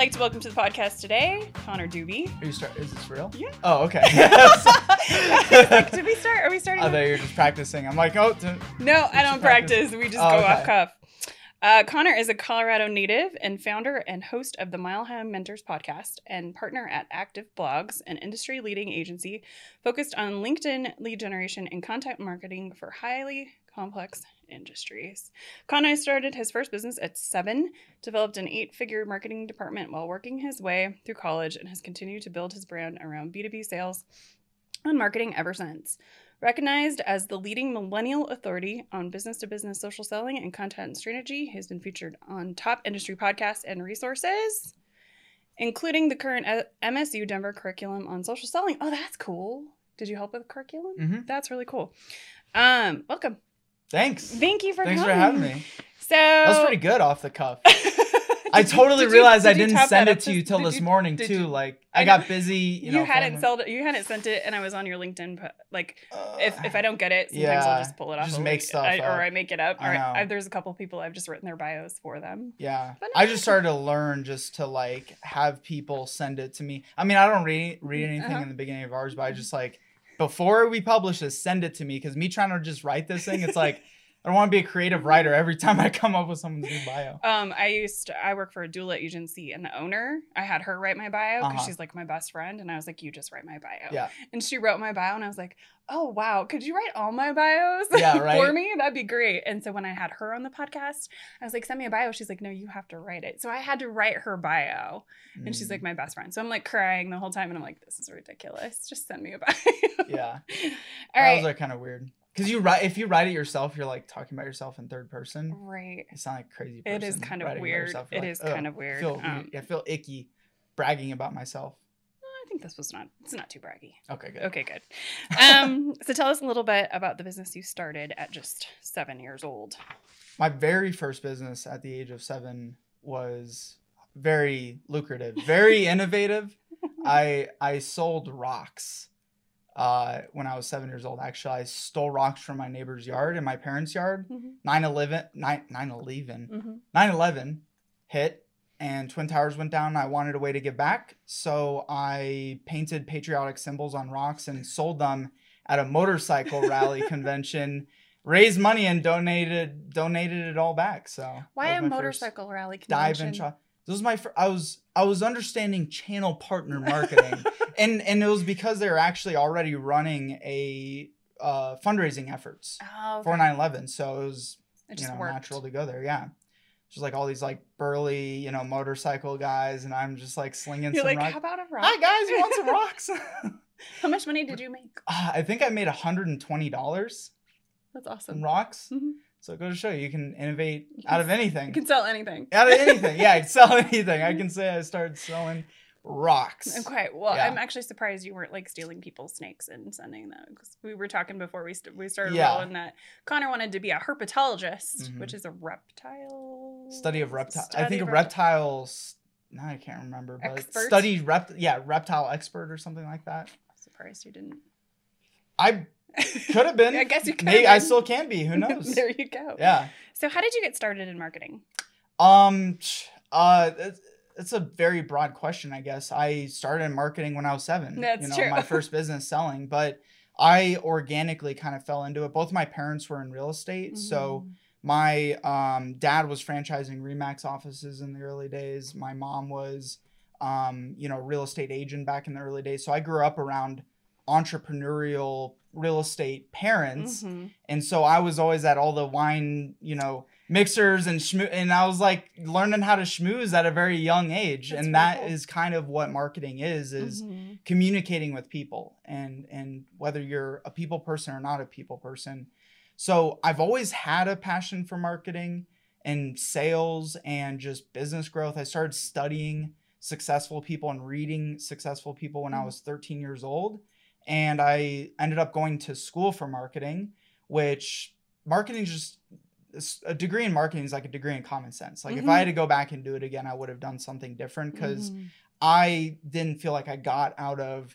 like to welcome to the podcast today, Connor Dube. Are you start? Is this real? Yeah. Oh, okay. like, did we start? Are we starting? I thought you were just practicing. I'm like, oh. No, I don't practice. practice? We just Oh, go okay. off cuff. Uh, Connor is a Colorado native and founder and host of the Mile High Mentors podcast and partner at Active Blogs, an industry leading agency focused on LinkedIn lead generation and content marketing for highly complex industries. Connor started his first business at seven, developed an eight figure marketing department while working his way through college, and has continued to build his brand around B2B sales and marketing ever since. Recognized as the leading millennial authority on business to business social selling and content strategy, he has been featured on top industry podcasts and resources, including the current MSU Denver curriculum on social selling. Oh, that's cool. Did you help with curriculum? Mhm. That's really cool. Um, welcome. Thanks. Thank you for Thanks for having me. So That was pretty good off the cuff. I totally you- realized I did you didn't send it to you till this you- morning too. you- like I I, got busy. You, You, know, hadn't sold it. You hadn't sent it, and I was on your LinkedIn. Like, Uh, if if I don't get it, sometimes I'll just pull it off. just make stuff I, or I make it up. I Or I. I, there's a couple people I've just written their bios for them. Yeah. But I just started to learn just to like have people send it to me. I mean, I don't read read anything Uh-huh. in the beginning of ours, but I just like before we publish this, send it to me because me trying to just write this thing, it's like I don't want to be a creative writer every time I come up with someone's new bio. Um, I used to, I work for a doula agency, and the owner, I had her write my bio because Uh-huh. she's like my best friend, and I was like, you just write my bio. Yeah. And she wrote my bio, and I was like, oh wow, could you write all my bios Yeah, for me? That'd be great. And so when I had her on the podcast, I was like, send me a bio. She's like, no, you have to write it. So I had to write her bio, and she's Mm, like my best friend. So I'm like crying the whole time, and I'm like, this is ridiculous. Just send me a bio. yeah. All right. Those are kind of weird. Because you write if you write it yourself, you're like talking about yourself in third person. Right. You sound like crazy It is kind of weird. It You're is kind of weird. I feel, Um, I feel icky bragging about myself. I think this was not. It's not too braggy. Okay, good. Okay, good. Um, so tell us a little bit about the business you started at just seven years old. My very first business at the age of seven was very lucrative, very innovative. I I sold rocks uh, when I was seven years old. Actually, I stole rocks from my neighbor's yard in my parents' yard. Mhm. 9 11, 9 11, Mhm. 9 11 hit and Twin Towers went down. I wanted a way to give back. So I painted patriotic symbols on rocks and sold them at a motorcycle rally convention. Raised money and donated donated it all back. So Why a was my first motorcycle rally dive convention? and shot? This was my fir- I was I was understanding channel partner marketing, and and it was because they were actually already running a uh, fundraising efforts oh, for okay. 9/11. So it was it you know worked. natural to go there. Yeah, just like all these like burly you know motorcycle guys, and I'm just like slinging You're some like, rocks. how about a rock? Hi guys, you want some rocks? How much money did you make? Ah, I think I made 120 dollars That's awesome. rocks. Mhm. So it goes to show you, you can innovate You can out of anything. You can sell anything. out of anything. Yeah, I can sell anything. I can say I started selling rocks. Okay, well, Yeah. I'm actually surprised you weren't like stealing people's snakes and sending them because we were talking before we st- we started Yeah. rolling that Connor wanted to be a herpetologist, Mhm. which is a reptile Study of reptiles. I think reptiles. No, I can't remember, but Expert? study rep. Yeah, reptile expert or something like that. Surprised you didn't. I could have been. I guess you could. Maybe I still can be. Who knows? there you go. yeah. So, how did you get started in marketing? Um. Uh. It's, it's a very broad question, I guess. I started in marketing when I was seven. That's you know, true. my first business selling, but I organically kind of fell into it. Both my parents were in real estate, so Mhm. my um, dad was franchising Remax offices in the early days. My mom was, um, you know, real estate agent back in the early days. So I grew up around entrepreneurial real estate parents, Mhm. and so I was always at all the wine, you know, mixers and schmoo- and I was like learning how to schmooze at a very young age, That's and that cool. is kind of what marketing is is Mhm. communicating with people and and whether you're a people person or not a people person so i've always had a passion for marketing and sales and just business growth i started studying successful people and reading successful people when i Mhm. was 13 years old and i ended up going to school for marketing which marketing is just a degree in marketing is like a degree in common sense like if Mhm. i had to go back and do it again i would have done something different because Mhm. I didn't feel like I got out of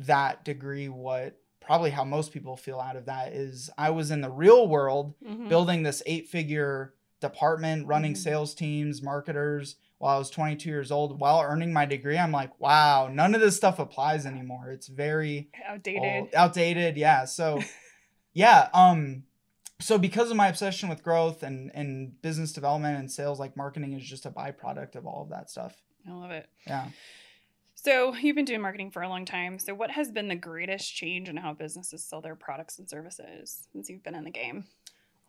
that degree what probably how most people feel out of that is I was in the real world Mhm. building this eight figure department, running Mhm. sales teams, marketers, while I was 22 years old while earning my degree. I'm like, wow, none of this stuff applies anymore. It's very Outdated. old- outdated. Yeah. So, yeah. Um, so because of my obsession with growth and and business development and sales, like marketing is just a byproduct of all of that stuff. I love it. Yeah. So you've been doing marketing for a long time. So what has been the greatest change in how businesses sell their products and services since you've been in the game?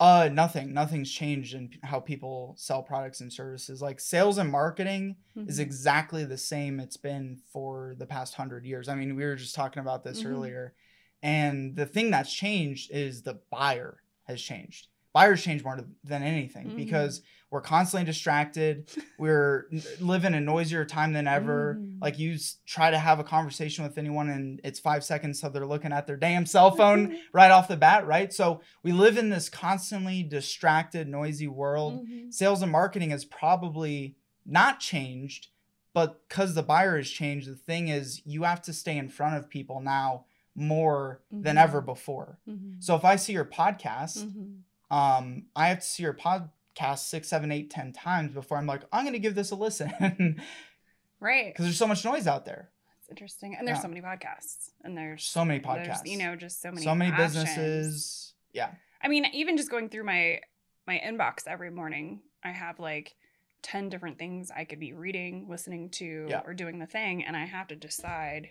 Uh, nothing. Nothing's changed in how people sell products and services. Like sales and marketing is Mhm. exactly the same it's been for the past hundred years. I mean, we were just talking about this Mhm. earlier, and the thing that's changed is the buyer has changed. Buyers change more than anything Mhm. because we're constantly distracted. We're living a noisier time than ever. Mhm. Like you s- try to have a conversation with anyone, and it's five seconds, so they're looking at their damn cell phone right off the bat, right? So we live in this constantly distracted, noisy world. Mhm. Sales and marketing has probably not changed, but because the buyer has changed, the thing is you have to stay in front of people now more than Mhm. ever before. Mhm. So if I see your podcast, Mhm. Um, I have to see your podcast six, seven, eight, ten times before I'm like, I'm gonna give this a listen right. because there's so much noise out there. It's interesting. And there's Yeah. so many podcasts. And there's So many podcasts. you know, just so many so many options. businesses. Yeah. I mean, even just going through my my inbox every morning, I have like 10 different things I could be reading, listening to, Yeah. or doing the thing, and I have to decide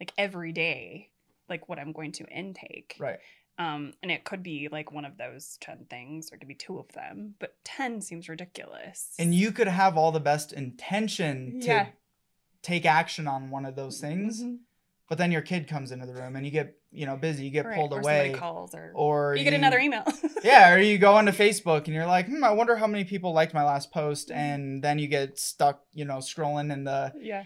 like every day like what I'm going to intake. Right. Um and it could be like one of those 10 things or it could be two of them, but 10 seems ridiculous. And you could have all the best intention to Yeah. take action on one of those things, Mhm. but then your kid comes into the room and you get, you know, busy, you get Right, pulled or away. calls or, Or you get another email. yeah, or you go onto Facebook and you're like, hmm, I wonder how many people liked my last post, Mm-hmm. and then you get stuck, you know, scrolling in the yeah.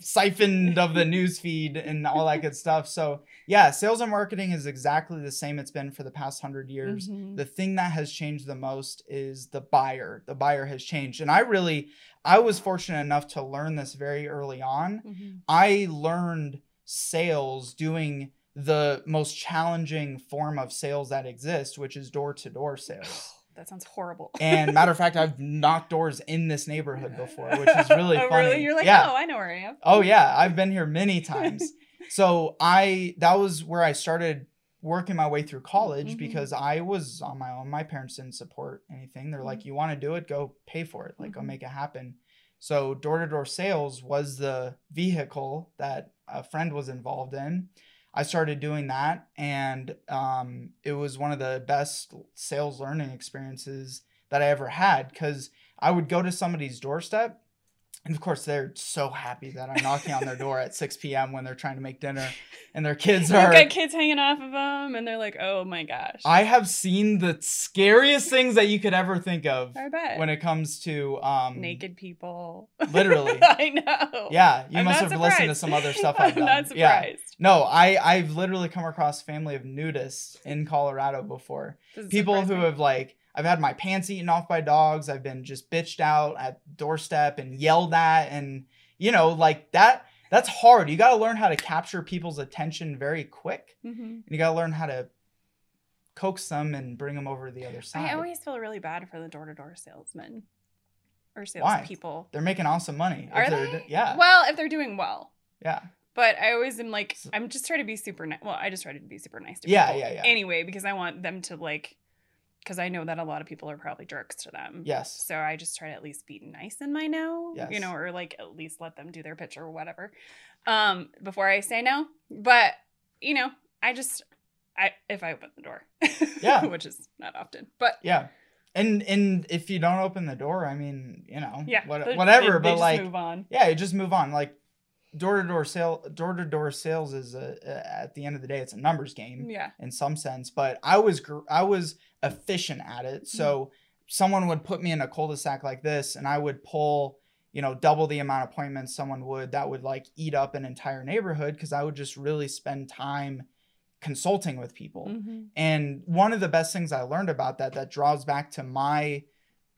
Siphoned of the news feed and all that good stuff. So yeah, sales and marketing is exactly the same it's been for the past hundred years. Mhm. The thing that has changed the most is the buyer. The buyer has changed, and I really, I was fortunate enough to learn this very early on. Mhm. I learned sales doing the most challenging form of sales that exists, which is door to door sales. That sounds horrible. And matter of fact, I've knocked doors in this neighborhood before, which is really oh, funny. Really? You're like, yeah. oh, I know where I am. Oh yeah, I've been here many times. so I that was where I started working my way through college Mhm. because I was on my own. My parents didn't support anything. They're like, "You want to do it? Go pay for it. Like, go Mhm. make it happen." So door to door sales was the vehicle that a friend was involved in. I started doing that, and um, it was one of the best sales learning experiences that I ever had because I would go to somebody's doorstep, and of course they're so happy that I'm knocking on their door at 6 p.m. when they're trying to make dinner, and their kids You've got kids hanging off of them, and they're like, oh my gosh. I have seen the scariest things that you could ever think of I bet. when it comes to um, Naked people. Literally. I know. Yeah, you I'm must have listened to some other stuff I've I'm done. not Yeah. No, I I've literally come across family of nudists in Colorado before. People who me. have like I've had my pants eaten off by dogs. I've been just bitched out at doorstep and yelled at and you know like that that's hard. You got to learn how to capture people's attention very quick. Mhm. And you got to learn how to coax them and bring them over to the other side. I always feel really bad for the door to door salesmen or salespeople. Why? They're making awesome money. Are they? Yeah. Well, if they're doing well. yeah. But I always am like, I'm just trying to be super nice. Well, I just try to be super nice to Yeah, people. yeah, yeah. Anyway, because I want them to like, because I know that a lot of people are probably jerks to them. Yes. So I just try to at least be nice in my no, you know, or like at least let them do their pitch or whatever, um, before I say no. But you know, I just, I if I open the door, Yeah. which is not often, but Yeah. And and if you don't open the door, I mean, you know, yeah, what, whatever. they- but like, move on. yeah, you just move on. Like door to door sale, door to door sales is a, a, at the end of the day, it's a numbers game Yeah, in some sense. But I was gr- I was efficient at it. So someone would put me in a cul-de-sac like this, and I would pull. You know, double the amount of appointments someone would that would like eat up an entire neighborhood because I would just really spend time consulting with people. Mhm. And one of the best things I learned about that that draws back to my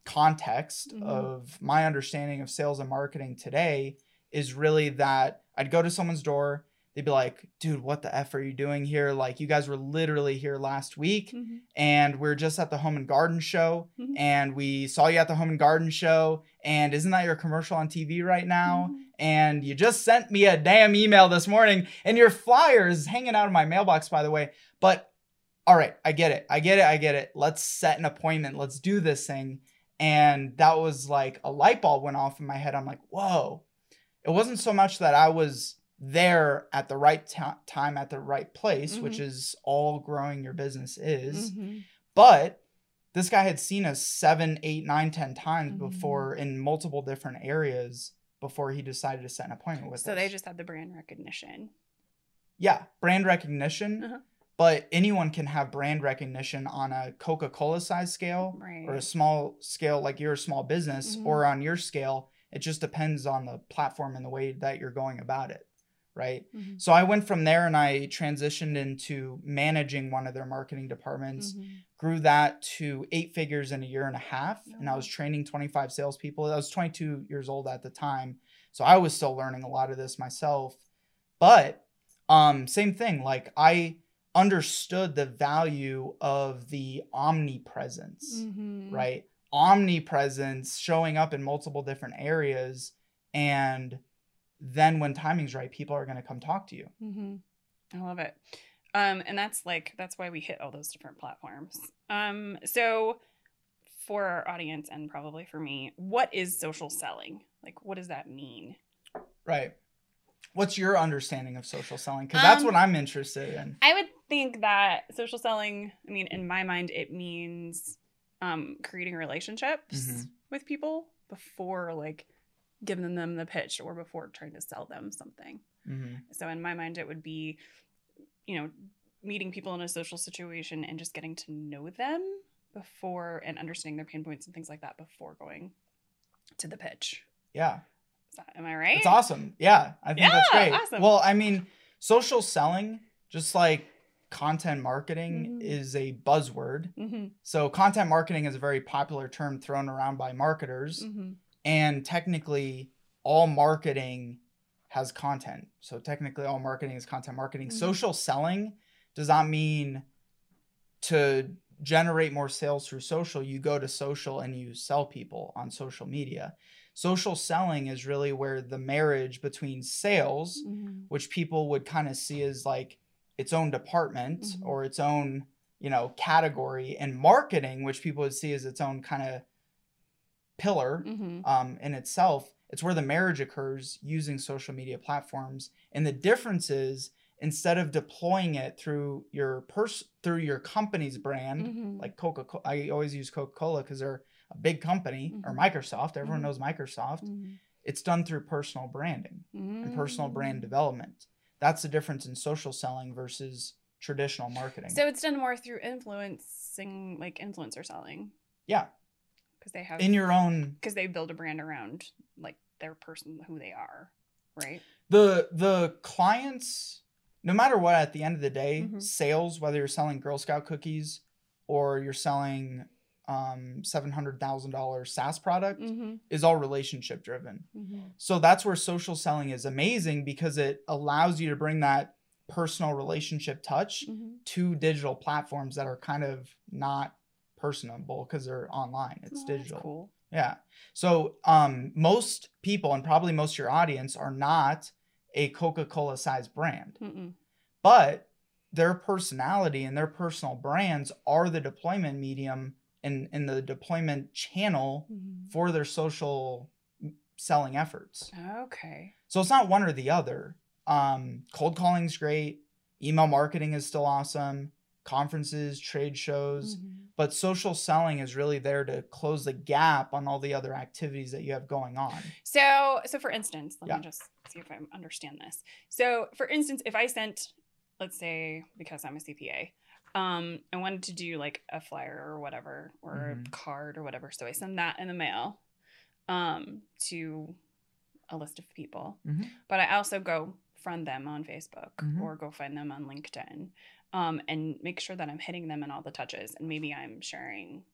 context Mhm. of my understanding of sales and marketing today is really that I'd go to someone's door, they'd be like, dude, what the F are you doing here? Like, you guys were literally here last week Mhm. and we're just at the home and garden show Mhm. and we saw you at the home and garden show and isn't that your commercial on TV right now? Mhm. And you just sent me a damn email this morning and your flyer is hanging out of my mailbox, by the way. But all right, I get it. I get it. I get it. Let's set an appointment. Let's do this thing. And that was like a light bulb went off in my head. I'm like, whoa. It wasn't so much that I was there at the right ti- time at the right place, which Mhm. is all growing your business is. Mhm. But this guy had seen us seven, eight, nine, ten times Mhm. before in multiple different areas before he decided to set an appointment with So us. So they just had the brand recognition. yeah, brand recognition. Uh-huh. But anyone can have brand recognition on a Coca-Cola size scale Right. or a small scale like you're a small business Mhm. or on your scale. It just depends on the platform and the way that you're going about it. Right. Mhm. So I went from there and I transitioned into managing one of their marketing departments. Mhm. grew that to eight figures in a year and a half. And I was training 25 salespeople. I was 22 years old at the time. So I was still learning a lot of this myself. But um, same thing, like I understood the value of the omnipresence, Mhm. right? Omnipresence showing up in multiple different areas. And then when timing's right, people are going to come talk to you. hmm I love it. Um, and that's like that's why we hit all those different platforms. Um, so for our audience and probably for me, what is social selling? Like, what does that mean? Right. What's your understanding of social selling? Because that's Um, what I'm interested in. I would think that social selling, I mean, in my mind, it means um, creating relationships Mhm. with people before like giving them the pitch or before trying to sell them something. hmm So in my mind, it would be, you know, meeting people in a social situation and just getting to know them before and understanding their pain points and things like that before going to the pitch. Yeah. That, am I right? It's awesome. Yeah, I think that's great. awesome. Well, I mean, social selling, just like content marketing, Mhm. is a buzzword. Mm-hmm, So, content marketing is a very popular term thrown around by marketers, mm-hmm, and technically, all marketing has content. So, technically, all marketing is content marketing. Mhm. Social selling does not mean to generate more sales through social. You go to social and you sell people on social media. Social selling is really where the marriage between sales, mm-hmm. which people would kind of see as like its own department Mhm. or its own, you know, category, and marketing, which people would see as its own kind of pillar Mm-hmm. um, in itself. It's where the marriage occurs using social media platforms. And the difference is instead of deploying it through your pers- through your company's brand, Mm-hmm. like Coca Cola, I always use Coca Cola because they're a big company, or Mhm. Microsoft. Everyone Mhm. knows Microsoft. Mm-hmm. It's done through personal branding and personal Mm. brand development. That's the difference in social selling versus traditional marketing. So it's done more through influencing, like influencer selling, yeah, because they have in your own because they build a brand around like their person who they are, right? the the clients no matter what at the end of the day Mhm. sales whether you're selling girl scout cookies or you're selling um $700000 saas product Mm-hmm. is all relationship driven Mm-hmm. so that's where social selling is amazing because it allows you to bring that personal relationship touch Mm-hmm. to digital platforms that are kind of not personable because they're online it's digital Cool. yeah. So um, most people and probably most of your audience are not a Coca-Cola sized brand, Mm-mm. but their personality and their personal brands are the deployment medium and, and the deployment channel Mm-hmm. for their social selling efforts. Okay. So it's not one or the other. Um, cold calling's great. Email marketing is still awesome. Conferences, trade shows, Mhm. but social selling is really there to close the gap on all the other activities that you have going on. So, so for instance, let Yeah. me just see if I understand this. So, for instance, if I sent, let's say, because I'm a CPA, um, I wanted to do like a flyer or whatever, or Mhm. a card or whatever, so I send that in the mail, um, to a list of people. Mhm. But I also go friend them on Facebook Mhm. or go find them on LinkedIn, um, and make sure that I'm hitting them in all the touches, and maybe I'm sharing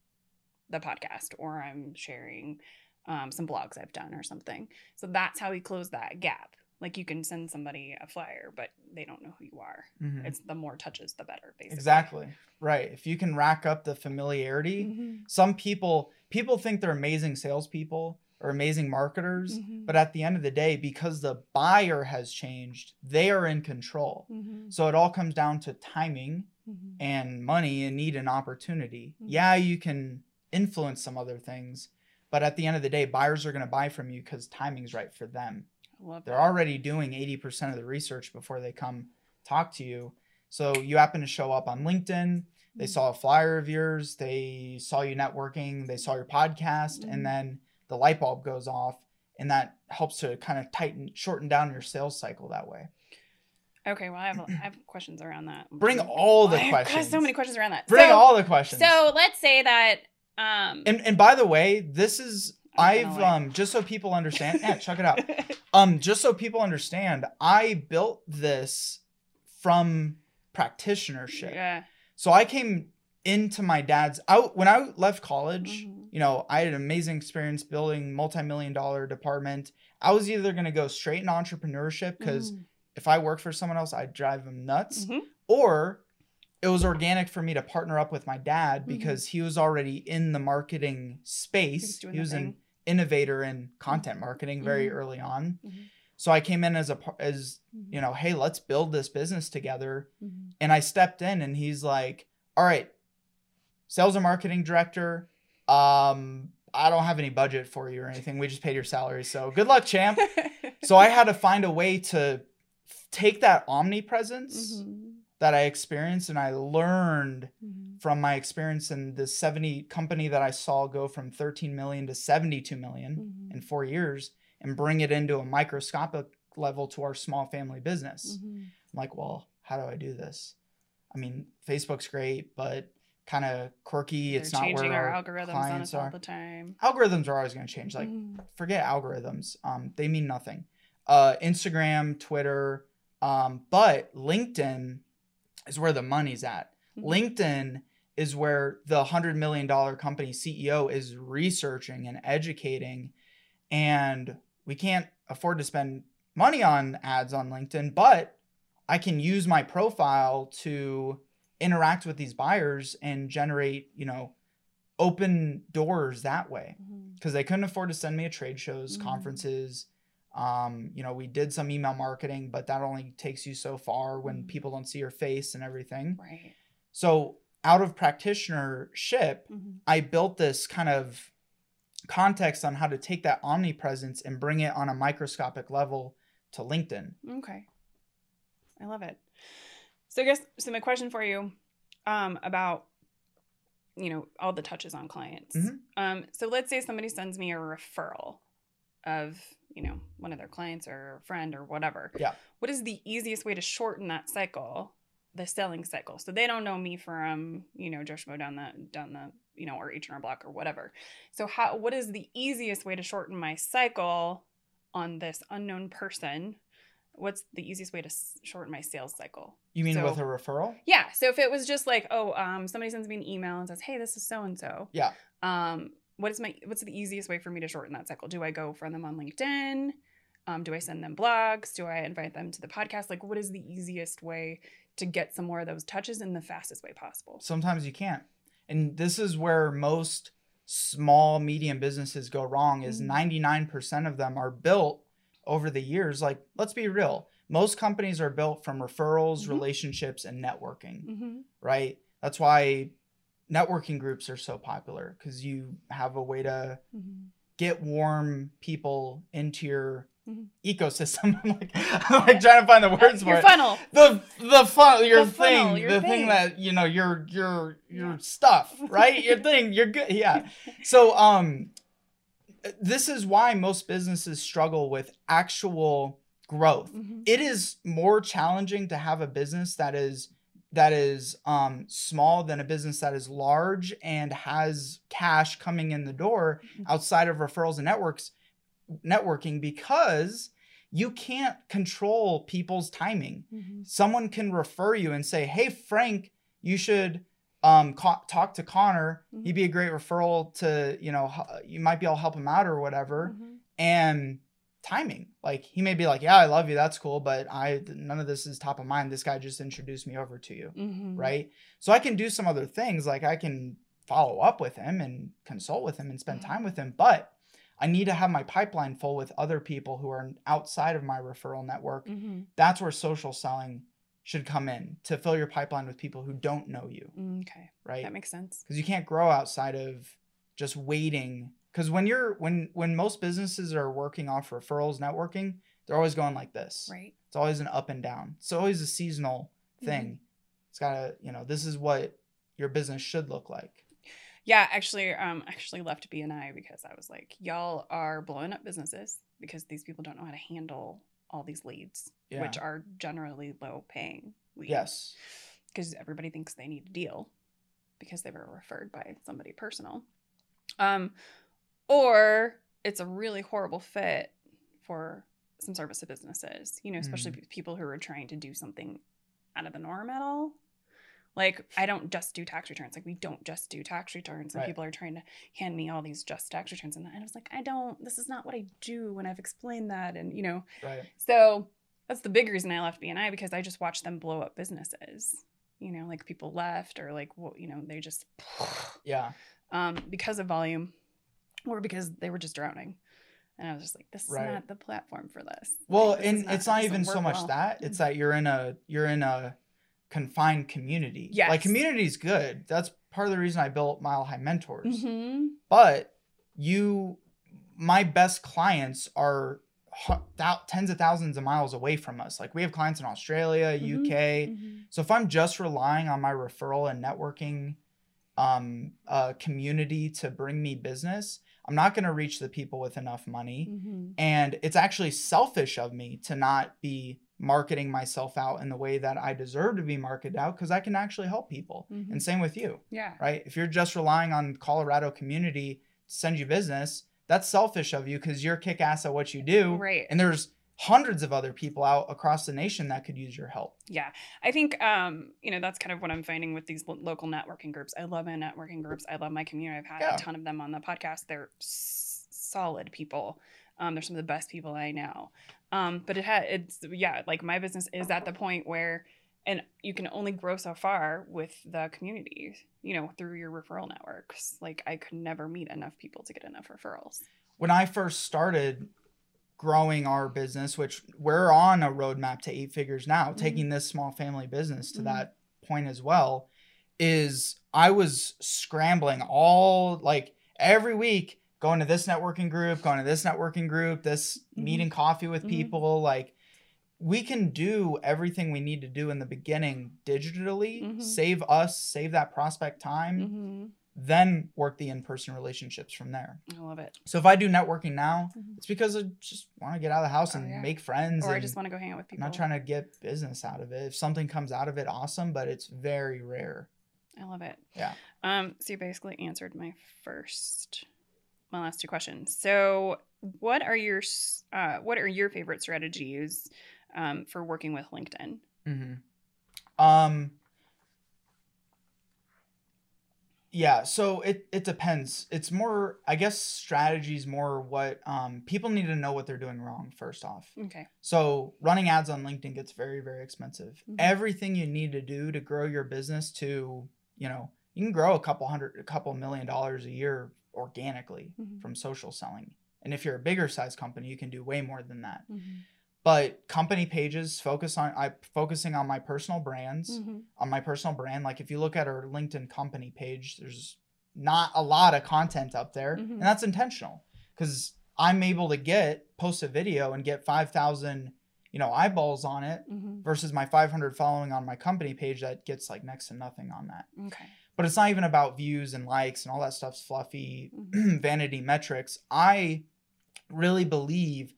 the podcast or I'm sharing um, some blogs I've done or something. So that's how we close that gap. Like you can send somebody a flyer, but they don't know who you are. Mhm. It's the more touches, the better, basically. Exactly. Right. If you can rack up the familiarity, Mhm. some people people think they're amazing salespeople or amazing marketers, Mhm. but at the end of the day, because the buyer has changed, they are in control. Mhm. So it all comes down to timing Mhm. and money and need and opportunity. Mhm. Yeah, you can influence some other things, but at the end of the day, buyers are going to buy from you because timing's right for them. Love They're that. already doing 80% of the research before they come talk to you. So you happen to show up on LinkedIn, they Mhm. saw a flyer of yours, they saw you networking, they saw your podcast, Mhm. and then the light bulb goes off. And that helps to kind of tighten, shorten down your sales cycle that way. Okay, well, I have, I have questions around that. Bring all the I have questions. so many questions around that. Bring so, all the questions. So let's say that. Um, and and by the way, this is I've um just so people understand. Yeah, check it out. Um, just so people understand, I built this from practitionership. yeah. So I came into my dad's out when I left college. Mhm. You know, I had an amazing experience building multi-million dollar department. I was either going to go straight in entrepreneurship because Mhm. if I worked for someone else, I'd drive them nuts, Mhm. or it was organic for me to partner up with my dad Mhm. because he was already in the marketing space. He was an thing. Innovator in content marketing very Mhm. early on. Mhm. So I came in as a as Mhm. you know, hey, let's build this business together. Mhm. And I stepped in and he's like, "All right, sales and marketing director, um I don't have any budget for you or anything. We just paid your salary. So good luck, champ." so I had to find a way to take that omnipresence Mhm. That I experienced and I learned Mhm. from my experience in this 70 company that I saw go from 13 million to 72 million Mhm. in 4 years and bring it into a microscopic level to our small family business. Mhm. I'm like, well, how do I do this? I mean, Facebook's great, but kind of quirky. They're it's not changing where our our, algorithms on clients us all are. the time. Algorithms are always going to change. Like, Mhm. forget algorithms. Um, they mean nothing. Uh, Instagram, Twitter, um, but LinkedIn is where the money's at. Mhm. LinkedIn is where the hundred million dollar company CEO is researching and educating, and we can't afford to spend money on ads on LinkedIn, but I can use my profile to interact with these buyers and generate, you know, open doors that way because they couldn't afford to send me to trade shows, Mhm. conferences. Um, you know, we did some email marketing, but that only takes you so far when Mhm. people don't see your face and everything. Right. So, out of practitionership, Mhm. I built this kind of context on how to take that omnipresence and bring it on a microscopic level to LinkedIn. Okay. I love it. So I guess so my question for you um about you know all the touches on clients. Mhm. Um so let's say somebody sends me a referral of, you know, one of their clients or a friend or whatever. Yeah. What is the easiest way to shorten that cycle, the selling cycle? So they don't know me from, you know, Joe Schmo down the down the, you know, or H&R Block or whatever. So how what is the easiest way to shorten my cycle on this unknown person? What's the easiest way to shorten my sales cycle? You mean So- with a referral? Yeah. So if it was just like, oh, um, somebody sends me an email and says, "Hey, this is so and so." Yeah. Um, what is my what's the easiest way for me to shorten that cycle? Do I go friend them on LinkedIn? Um, do I send them blogs? Do I invite them to the podcast? Like, what is the easiest way to get some more of those touches in the fastest way possible? Sometimes you can't. And this is where most small medium businesses go wrong is Mhm. 99% of them are built over the years like let's be real most companies are built from referrals Mhm. relationships and networking Mm-hmm. right that's why networking groups are so popular because you have a way to Mm-hmm. get warm people into your Mhm. ecosystem I'm like, I'm like trying to find the words for Your it funnel. the the fun your The funnel, thing your the thing. thing that you know your your your Yeah. stuff right your thing you're good yeah so um this is why most businesses struggle with actual growth Mhm. it is more challenging to have a business that is that is um small than a business that is large and has cash coming in the door Mhm. outside of referrals and networks networking because you can't control people's timing Mhm. someone can refer you and say, "Hey, Frank, you should um co- talk to Connor. Mhm. He'd be a great referral to you know you might be able to help him out or whaver." Mhm. And timing. Like he may be like, "Yeah, I love you. That's cool, but I none of this is top of mind. This guy just introduced me over to you." Mhm. Right? So I can do some other things like I can follow up with him and consult with him and spend Mhm. time with him, but I need to have my pipeline full with other people who are outside of my referral network. Mhm. That's where social selling should come in to fill your pipeline with people who don't know you, Mm, Okay, right? that makes sense. because you can't grow outside of just waiting because when you're when when most businesses are working off referrals networking they're always going like this. Right. it's always an up and down. It's always a seasonal thing. It's gotta you know this is what your business should look like. Yeah, actually, um, actually left BNI because I was like, y'all are blowing up businesses because these people don't know how to handle all these leads, yeah. which are generally low paying leads. yes. Because everybody thinks they need a deal because they were referred by somebody personal. Um, or it's a really horrible fit for some service to businesses, you know, especially Mm. people who are trying to do something out of the norm at all. Like, I don't just do tax returns. Like, we don't just do tax returns. And Right. people are trying to hand me all these just tax returns. And I was like, I don't, this is not what I do. when I've explained that. And, you know, right so that's the big reason I left BNI because I just watched them blow up businesses. You know, like people left or like what you know they just yeah um, because of volume or because they were just drowning. And I was just like, this is Right. not the platform for this. well Like, this is and it's not even so much well. that it's that you're in a you're in a confined community Yeah. like community's good that's part of the reason i built mile high mentors Mhm. but you my best clients are tens of thousands of miles away from us like we have clients in australia Mhm. uk Mhm. so if i'm just relying on my referral and networking um uh, community to bring me business i'm not going to reach the people with enough money Mhm. and it's actually selfish of me to not be marketing myself out in the way that i deserve to be marketed out because i can actually help people Mhm. and same with you Yeah. right? If you're just relying on Colorado community to send you business, that's selfish of you because you're kick ass at what you do. Right. And there's hundreds of other people out across the nation that could use your help. Yeah, I think um, you know that's kind of what I'm finding with these lo- local networking groups. I love my networking groups. I love my community. I've had Yeah. a ton of them on the podcast. They're s- solid people. Um, they're some of the best people I know. Um, but it had it's yeah, like my business is at the point where, and you can only grow so far with the community. You know, through your referral networks. Like I could never meet enough people to get enough referrals. When I first started growing our business, which we're on a roadmap to eight figures now, Mhm. taking this small family business to Mhm. that point as well, is I was scrambling all like every week going to this networking group, going to this networking group, this Mhm. meeting coffee with Mhm. people. Like we can do everything we need to do in the beginning digitally, Mhm. save us, save that prospect time, hmm then work the in-person relationships from there. I love it. So if I do networking now, Mhm. it's because I just want to get out of the house Oh, and yeah. make friends. Or I just want to go hang out with I'm people. not trying to get business out of it. If something comes out of it, awesome, but it's very rare. I love it. Yeah. Um, so you basically answered my first, my last two questions. So, what are your uh, what are your favorite strategies um, for working with LinkedIn? Mm-hmm. Um. Yeah, so it it depends. It's more, I guess, strategies more what um people need to know what they're doing wrong first off. Okay. So running ads on LinkedIn gets very, very expensive. Mhm. Everything you need to do to grow your business to, you know, you can grow a couple hundred, a couple million dollars a year organically Mhm. from social selling. And if you're a bigger size company, you can do way more than that. Mhm. But company pages focus on I focusing on my personal brands, Mhm. on my personal brand. Like if you look at our LinkedIn company page, there's not a lot of content up there, Mhm. and that's intentional because I'm able to get post a video and get five thousand, you know, eyeballs on it Mhm. versus my 500 following on my company page that gets like next to nothing on that. Okay. But it's not even about views and likes and all that stuff's fluffy Mhm. vanity metrics. I really believe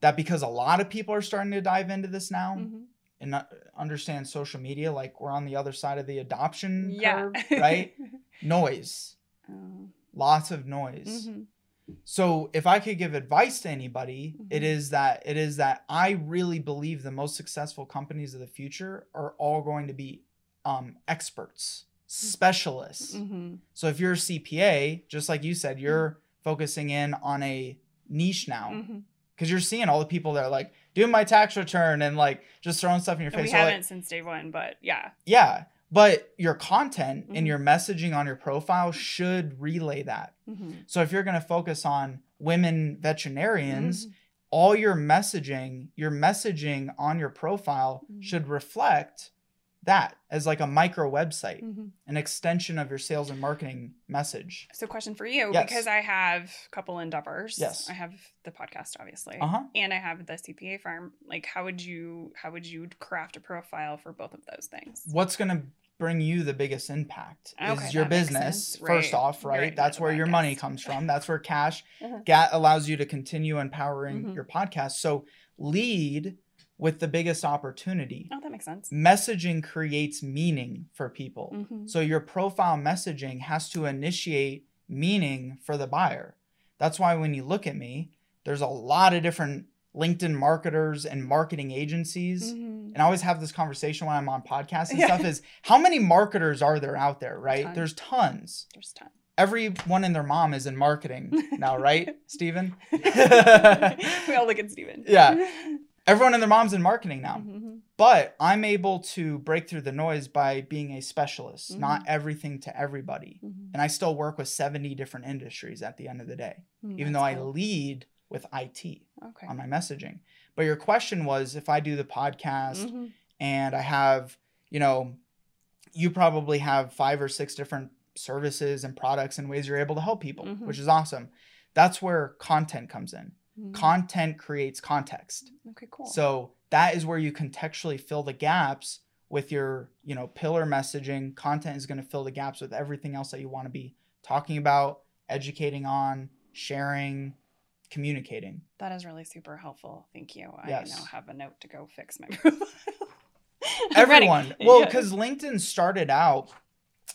that because a lot of people are starting to dive into this now Mhm. and not understand social media, like we're on the other side of the adoption Yeah. curve, right? Noise, Oh. lots of noise. Mhm. So if I could give advice to anybody, it Mhm. is that it is that I really believe the most successful companies of the future are all going to be um, experts, specialists. Mhm. So if you're a CPA, just like you said, you're focusing in on a niche now. Mhm. Because you're seeing all the people that are like doing my tax return and like just throwing stuff in your And face. we So, haven't since day one, but yeah. yeah, but your content Mhm. and your messaging on your profile should relay that. Mm-hmm. So if you're going to focus on women veterinarians, Mm-hmm. all your messaging, your messaging on your profile Mhm. should reflect that as like a micro website, Mm-hmm. an extension of your sales and marketing message. So, question for you Yes. because I have a couple endeavors. Yes. I have the podcast, obviously, Uh-huh. and I have the CPA farm. Like, how would you how would you craft a profile for both of those things? What's going to bring you the biggest impact Okay, is your business sense. first off right, Right, that's where your money comes from that's where cash Uh-huh. ga- allows you to continue empowering Mhm. your podcast so lead with the biggest opportunity Oh, that makes sense. messaging creates meaning for people Mhm. so your profile messaging has to initiate meaning for the buyer that's why when you look at me there's a lot of different linkedin marketers and marketing agencies Mhm. and I always have this conversation when I'm on podcasts and Yeah. stuff is how many marketers are there out there, right? Tons. There's tons. There's time. Everyone and their mom is in marketing now, right, Steven? we all look at Steven. Yeah. Everyone and their mom's in marketing now. Mhm. But I'm able to break through the noise by being a specialist, not Mhm. everything to everybody. Mhm. And I still work with 70 different industries at the end of the day, Mm, even though that's I lead with IT okay. on my messaging. But your question was if I do the podcast Mhm. and I have, you know, you probably have five or six different services and products and ways you're able to help people, Mhm. which is awesome. That's where content comes in. Mhm. Content creates context. Okay, cool. So that is where you contextually fill the gaps with your, you know, pillar messaging. Content is going to fill the gaps with everything else that you want to be talking about, educating on, sharing, communicating. that is really super helpful. Thank you. I now have a note to go fix my profile. I'm ready. Everyone. Well, Yeah. because LinkedIn started out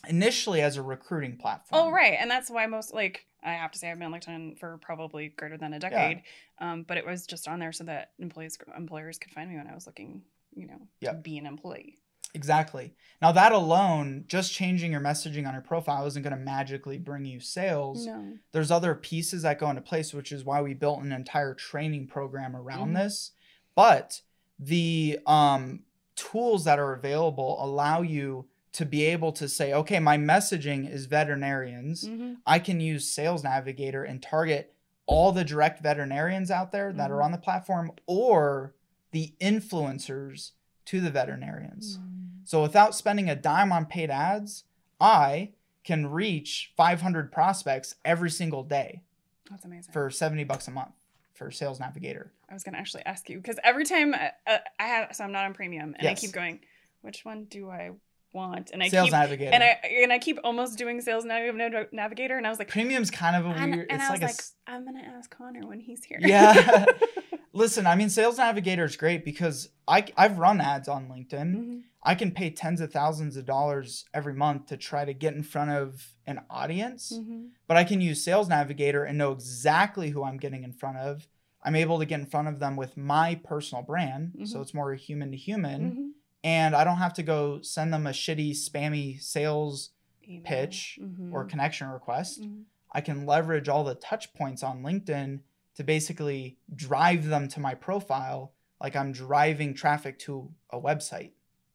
initially as a recruiting platform. Oh, right. And that's why most, like, I have to say, I've been on LinkedIn for probably greater than a decade. Um, but it was just on there so that employees, employers could find me when I was looking, you know, to be an employee. Exactly. Now that alone, just changing your messaging on your profile isn't going to magically bring you sales. No. There's other pieces that go into place, which is why we built an entire training program around Mhm. this. But the um, tools that are available allow you to be able to say, okay, my messaging is veterinarians. hmm I can use Sales Navigator and target all the direct veterinarians out there that are Mhm. on the platform or the influencers to the veterinarians. Mm. So without spending a dime on paid ads, I can reach 500 prospects every single day That's amazing. for 70 bucks a month for Sales Navigator. I was going to actually ask you because every time I, uh, I have, so I'm not on premium and I keep going, which one do I want? And I Sales keep, Navigator. and I, and I keep almost doing sales nav- nav- navigator. And I was like, Premium's kind of a weird. and it's I like was like, s- I'm going to ask Connor when he's here. Yeah. Listen, I mean, Sales Navigator is great because I I've run ads on LinkedIn. Mhm. I can pay tens of thousands of dollars every month to try to get in front of an audience. Mhm. but I can use Sales Navigator and know exactly who I'm getting in front of. I'm able to get in front of them with my personal brand, so Mhm. it's more human to human. And I don't have to go send them a shitty spammy sales Email. pitch Mhm. or connection request. Mhm. I can leverage all the touch points on LinkedIn to basically drive them to my profile like I'm driving traffic to a website.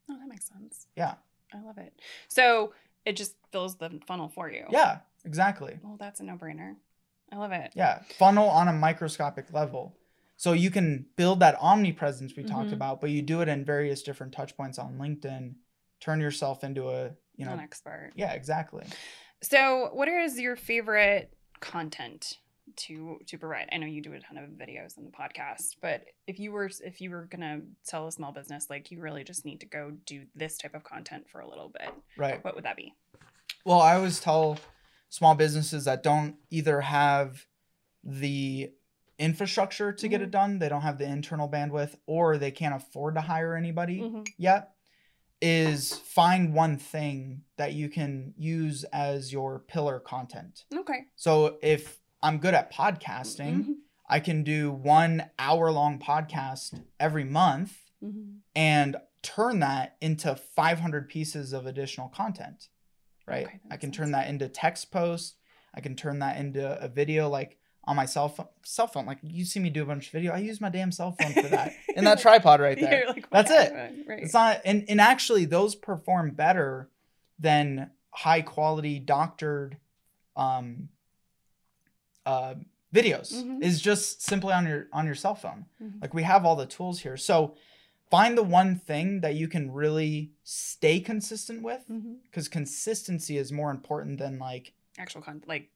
Oh, that makes sense. Yeah. I love it. So it just fills the funnel for you. Yeah, exactly. Well, that's a no brainer. I love it. Yeah, funnel on a microscopic level. So you can build that omnipresence we talked Mhm. about, but you do it in various different touch points on LinkedIn. Turn yourself into a, you know, An expert. yeah, exactly. So, what is your favorite content to to provide? I know you do a ton of videos in the podcast, but if you were if you were gonna sell a small business, like you really just need to go do this type of content for a little bit, Right. what would that be? Well, I always tell small businesses that don't either have the infrastructure to get Mhm. it done, they don't have the internal bandwidth, or they can't afford to hire anybody Mhm. yet, is find one thing that you can use as your pillar content. Okay. So if I'm good at podcasting, Mhm. I can do one hour long podcast every month Mhm. and turn that into 500 pieces of additional content. Right? Okay, I can sense. turn that into text posts. I can turn that into a video. Like on my cell phone. Cell phone, like you see me do a bunch of video. I use my damn cell phone for that, and that tripod right there. Like, That's it. Right. It's not, and and actually, those perform better than high quality doctored, um, uh, videos. Mhm. Is just simply on your on your cell phone. Mhm. Like we have all the tools here, so find the one thing that you can really stay consistent with, because consistency is more important than like Actual con like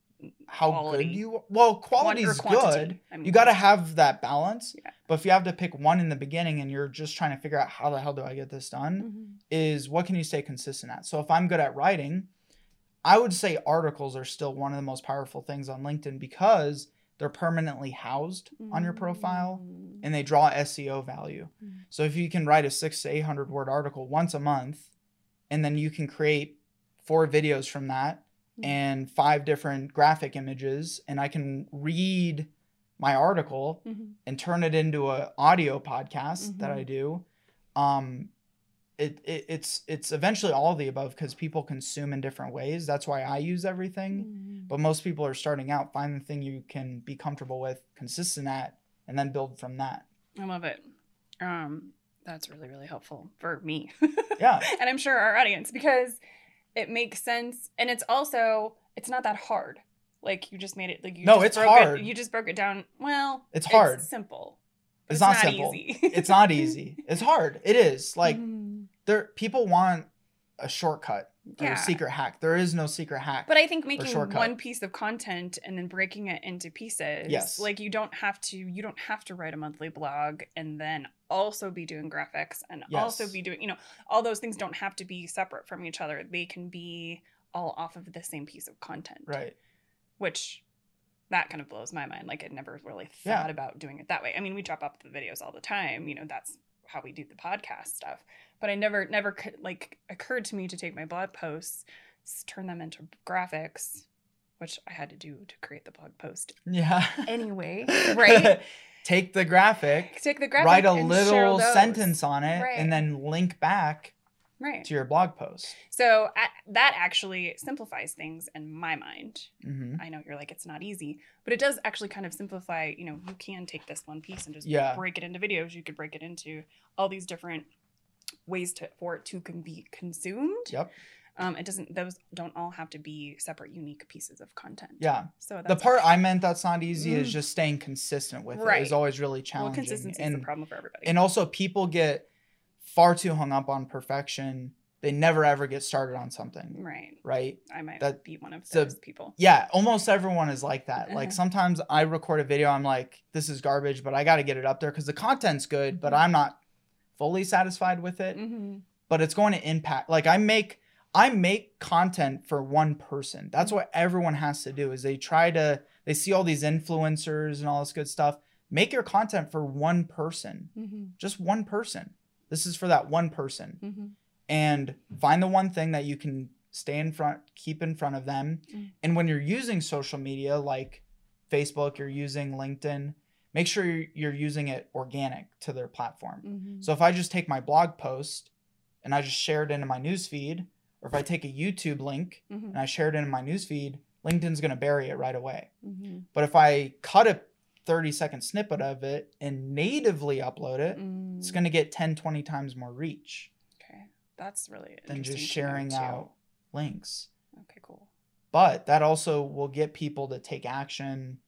how Quality. good you. Well, quality is good. I mean, You got to have that balance. Yeah. But if you have to pick one in the beginning and you're just trying to figure out how the hell do I get this done, Mhm. is what can you stay consistent at? So if I'm good at writing, I would say articles are still one of the most powerful things on LinkedIn because they're permanently housed on your profile Mm. and they draw SEO value. Mm. So if you can write a six to eight hundred word article once a month, and then you can create four videos from that. And five different graphic images, and I can read my article Mhm. and turn it into a audio podcast that Mhm. I do. Um, it, it it's it's eventually all of the above because people consume in different ways. That's why I use everything. Mhm. But most people are starting out. Find the thing you can be comfortable with, consistent at, and then build from that. I love it. Um, that's really really helpful for me. Yeah. and I'm sure our audience because it makes sense and it's also it's not that hard. Like you just made it like you No, just it's broke hard. It, you just broke it down. Well, It's hard. simple. but It's not simple. easy. It's not easy. It's hard. It is like Mhm. there. People want a shortcut or yeah. a secret hack. There is no secret hack. But I think making one piece of content and then breaking it into pieces. Yes. Like you don't have to you don't have to write a monthly blog and then also be doing graphics and also be doing, you know, all those things don't have to be separate from each other. They can be all off of the same piece of content. right. Which that kind of blows my mind. Like I never really Yeah. thought about doing it that way. I mean, we drop up the videos all the time, you know, that's how we do the podcast stuff. But I never never like occurred to me to take my blog posts, turn them into graphics, which I had to do to create the blog post Yeah. anyway, right? Take the graphic, Take the graphic write a little sentence on it, Right. and then link back right? to your blog post. So at, that actually simplifies things in my mind. hmm I know you're like it's not easy, but it does actually kind of simplify. You know, you can take this one piece and just Yeah. break it into videos. You could break it into all these different ways to for it to can be consumed. Yep. Um, it doesn't; those don't all have to be separate, unique pieces of content. Yeah. So that's The part I meant that's not easy is Mm. just staying consistent with it Right. is always really challenging. well, consistency is and the problem for everybody. and also people get far too hung up on perfection. They never ever get started on something, right. right? I might That- be one of those people. Yeah, almost everyone is like that. Like Uh-huh. sometimes I record a video, I'm like, this is garbage, but I got to get it up there because the content's good, but I'm not fully satisfied with it. hmm But it's going to impact. Like I make, I make content for one person. That's what everyone has to do. Is they try to, they see all these influencers and all this good stuff. Make your content for one person, hmm just one person. This is for that one person. hmm and find the one thing that you can stay in front keep in front of them Mm. and when you're using social media like facebook you're using linkedin make sure you're, using it organic to their platform. Hmm so if i just take my blog post and i just share it into my newsfeed or if i take a youtube link hmm and i share it into my newsfeed linkedin's going to bury it right away. Hmm but if i cut a 30 second snippet of it and natively upload it it's going to get 10 20 times more reach Okay, that's really than just interesting to know, sharing out links. Okay, cool. but that also will get people to take action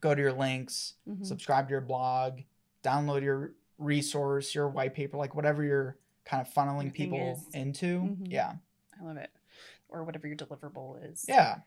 go to your links Mhm. subscribe to your blog download your resource your white paper like whatever you're kind of funneling people is. into Mhm. yeah I love it. Or whatever your deliverable is. yeah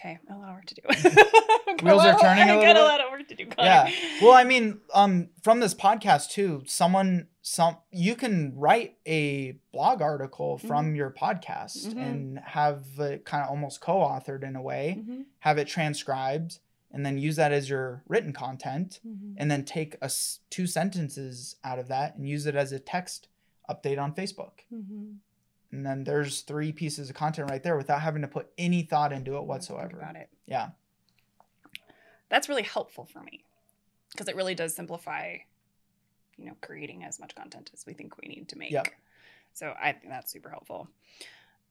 Okay, a lot of work to do. Wheels are turning a I little got a lot of work to do. Connor. yeah well i mean um from this podcast too someone some you can write a blog article from your podcast Mhm. and have it kind of almost co-authored in a way Mhm, have it transcribed and then use that as your written content mhm. and then take a two sentences out of that and use it as a text update on Facebook. And then there's three pieces of content right there without having to put any thought into it whatsoever. about it. Yeah. That's really helpful for me because it really does simplify, you know, creating as much content as we think we need to make. Yep. So I think that's super helpful.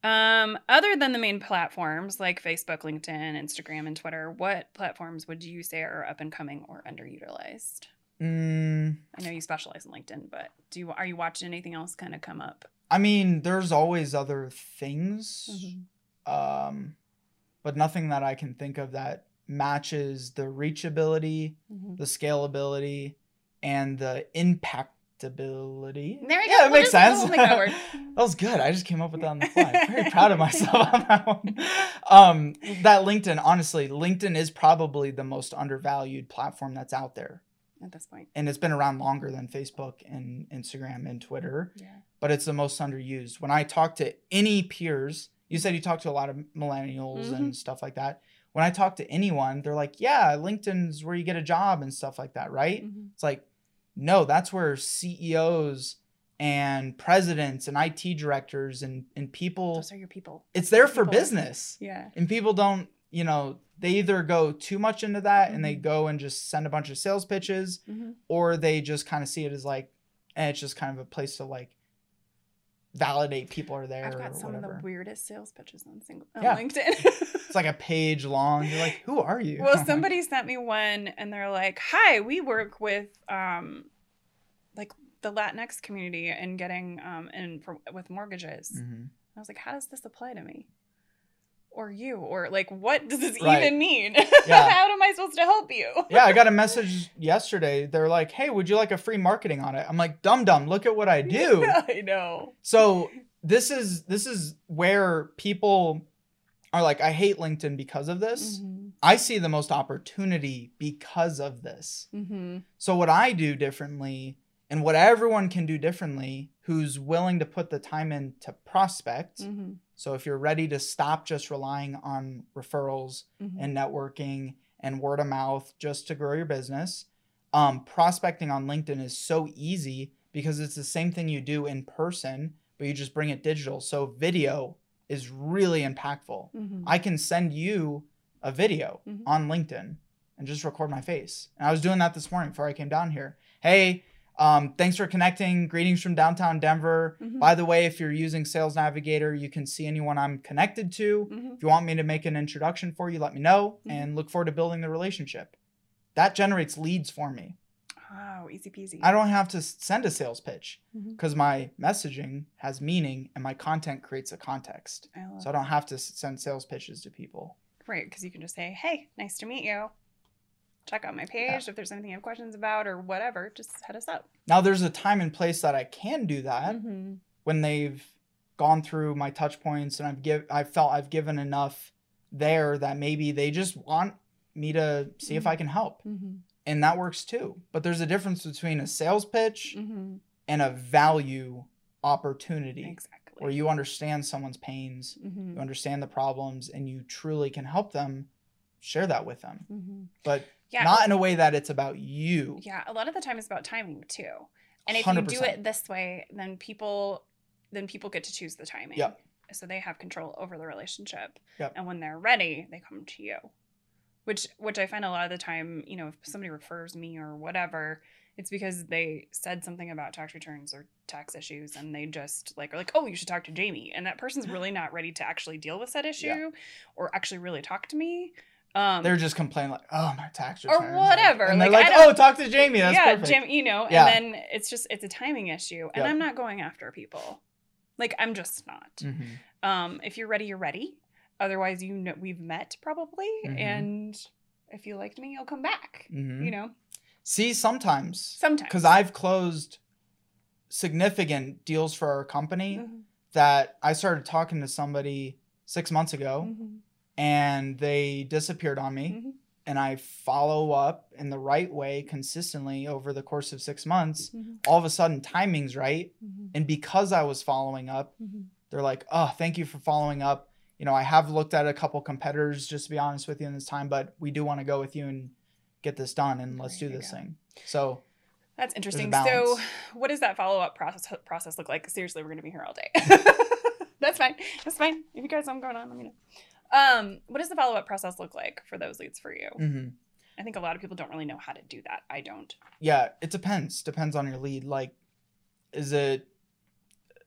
Um, other than the main platforms like Facebook, LinkedIn, Instagram, and Twitter, what platforms would you say are up and coming or underutilized? Mm, I know you specialize in LinkedIn, but do you are you watching anything else kind of come up? I mean, there's always other things, Mm-hmm. um, but nothing that I can think of that matches the reachability, Mhm. the scalability, and the impactability. There we yeah, go. it makes sense. that that was good. I just came up with that on the fly. I'm very proud of myself on that one. Um, that LinkedIn, honestly, LinkedIn is probably the most undervalued platform that's out there. At this point, And it's been around longer than Facebook and Instagram and Twitter, yeah. But it's the most underused. When I talk to any peers, you said you talk to a lot of millennials Mm-hmm. and stuff like that. When I talk to anyone, they're like, yeah, LinkedIn's where you get a job and stuff like that, right? Mhm. It's like, no, that's where CEOs and presidents and IT directors and, and people, Those are your people. it's there for business. Yeah. And people don't, you know, they either go too much into that and they Mhm. go and just send a bunch of sales pitches Mhm. or they just kind of see it as like, and it's just kind of a place to like validate people are there I've got some whatever. of the weirdest sales pitches on single on Yeah. LinkedIn. It's like a page long. You're like, who are you? well, somebody sent me one, and they're like, "Hi, we work with um, like the Latinx community and getting um and for, with mortgages." Mhm. I was like, "How does this apply to me?" Or you, or like, what does this Right. even mean? Yeah. How am I supposed to help you? yeah, I got a message yesterday. They're like, hey, would you like a free marketing on it? I'm like, dum dum, look at what I do. I know. So this is this is where people are like, I hate LinkedIn because of this. Mm-hmm. I see the most opportunity because of this. Mm-hmm. So what I do differently and what everyone can do differently who's willing to put the time in to prospect. Mm-hmm. So if you're ready to stop just relying on referrals Mm-hmm. and networking and word of mouth just to grow your business, um, prospecting on LinkedIn is so easy because it's the same thing you do in person, but you just bring it digital. So video is really impactful. Mm-hmm. I can send you a video Mhm. on LinkedIn and just record my face. And I was doing that this morning before I came down here. Hey, um, thanks for connecting. Greetings from downtown Denver. Mhm. By the way, if you're using Sales Navigator, you can see anyone I'm connected to. Mm-hmm. If you want me to make an introduction for you, let me know Mhm. and look forward to building the relationship. That generates leads for me. Oh, easy peasy. I don't have to send a sales pitch because my messaging has meaning and my content creates a context. I love So I don't have to send sales pitches to people. Right, because you can just say, "Hey, nice to meet you. Check out my page if there's anything you have questions about or whatever. Just head us up." Now there's a time and place that I can do that Mm-hmm. when they've gone through my touch points and I've give I felt I've given enough there that maybe they just want me to see if I can help. Mm-hmm. And that works too. But there's a difference between a sales pitch Mm-hmm. and a value opportunity Exactly. where you understand someone's pains, mm-hmm. you understand the problems and you truly can help them share that with them. Mm-hmm. But Yeah. not in a way that it's about you. yeah. A lot of the time it's about timing too. And if you do it this way, then people then people get to choose the timing. Yep. So they have control over the relationship. Yep. And when they're ready, they come to you. Which which I find a lot of the time, you know, if somebody refers me or whatever, it's because they said something about tax returns or tax issues and they just like are like, "Oh, you should talk to Jamie." And that person's really not ready to actually deal with that issue Yeah. or actually really talk to me. Um They're just complaining like, "Oh, my tax Or whatever, And like, they're like, "Oh, talk to Jamie. That's yeah, perfect." Jim, you know, Yeah. and then it's just it's a timing issue, and Yep. I'm not going after people. Like I'm just not. Mhm. Um, if you're ready, you're ready. Otherwise, you know we've met probably, Mhm. and if you liked me, you'll come back. Mhm. You know, See, sometimes sometimes because I've closed significant deals for our company Mhm, that I started talking to somebody six months ago mhm, and they disappeared on me. mhm, And I follow up in the right way consistently over the course of six months. mhm, All of a sudden, timing's right. mhm, And because I was following up, mhm. they're like, oh, thank you for following up. You know, I have looked at a couple competitors, just to be honest with you, in this time, but we do want to go with you and get this done and let's There do this go. thing. So, That's interesting. So, what does that follow up process process look like? Seriously, we're gonna be here all day. That's fine. That's fine. If you guys have something going on, let me know. Um, what does the follow up process look like for those leads for you? mhm. I think a lot of people don't really know how to do that. I don't. yeah, it depends. Depends on your lead. Like, is it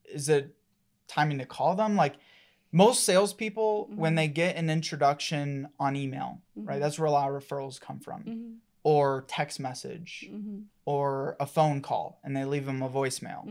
is it timing to call them? Like, most salespeople when Mhm. they get an introduction on email, right? Mhm. That's where a lot of referrals come from, Mhm. or text message, Mhm. or a phone call, and they leave them a voicemail.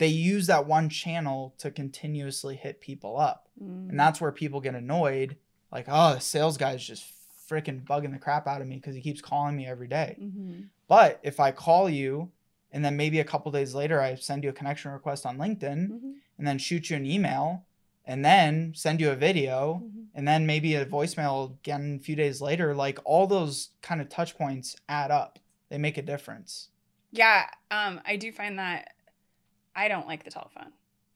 They use that one channel to continuously hit people up, Mhm. and that's where people get annoyed. Like, oh, the sales guy's just freaking bugging the crap out of me because he keeps calling me every day. Mhm. But if I call you, and then maybe a couple days later I send you a connection request on LinkedIn, Mhm. and then shoot you an email, and then send you a video, Mhm. and then maybe a voicemail again a few days later, like all those kind of touch points add up. They make a difference. Yeah, um, I do find that I don't like the telephone.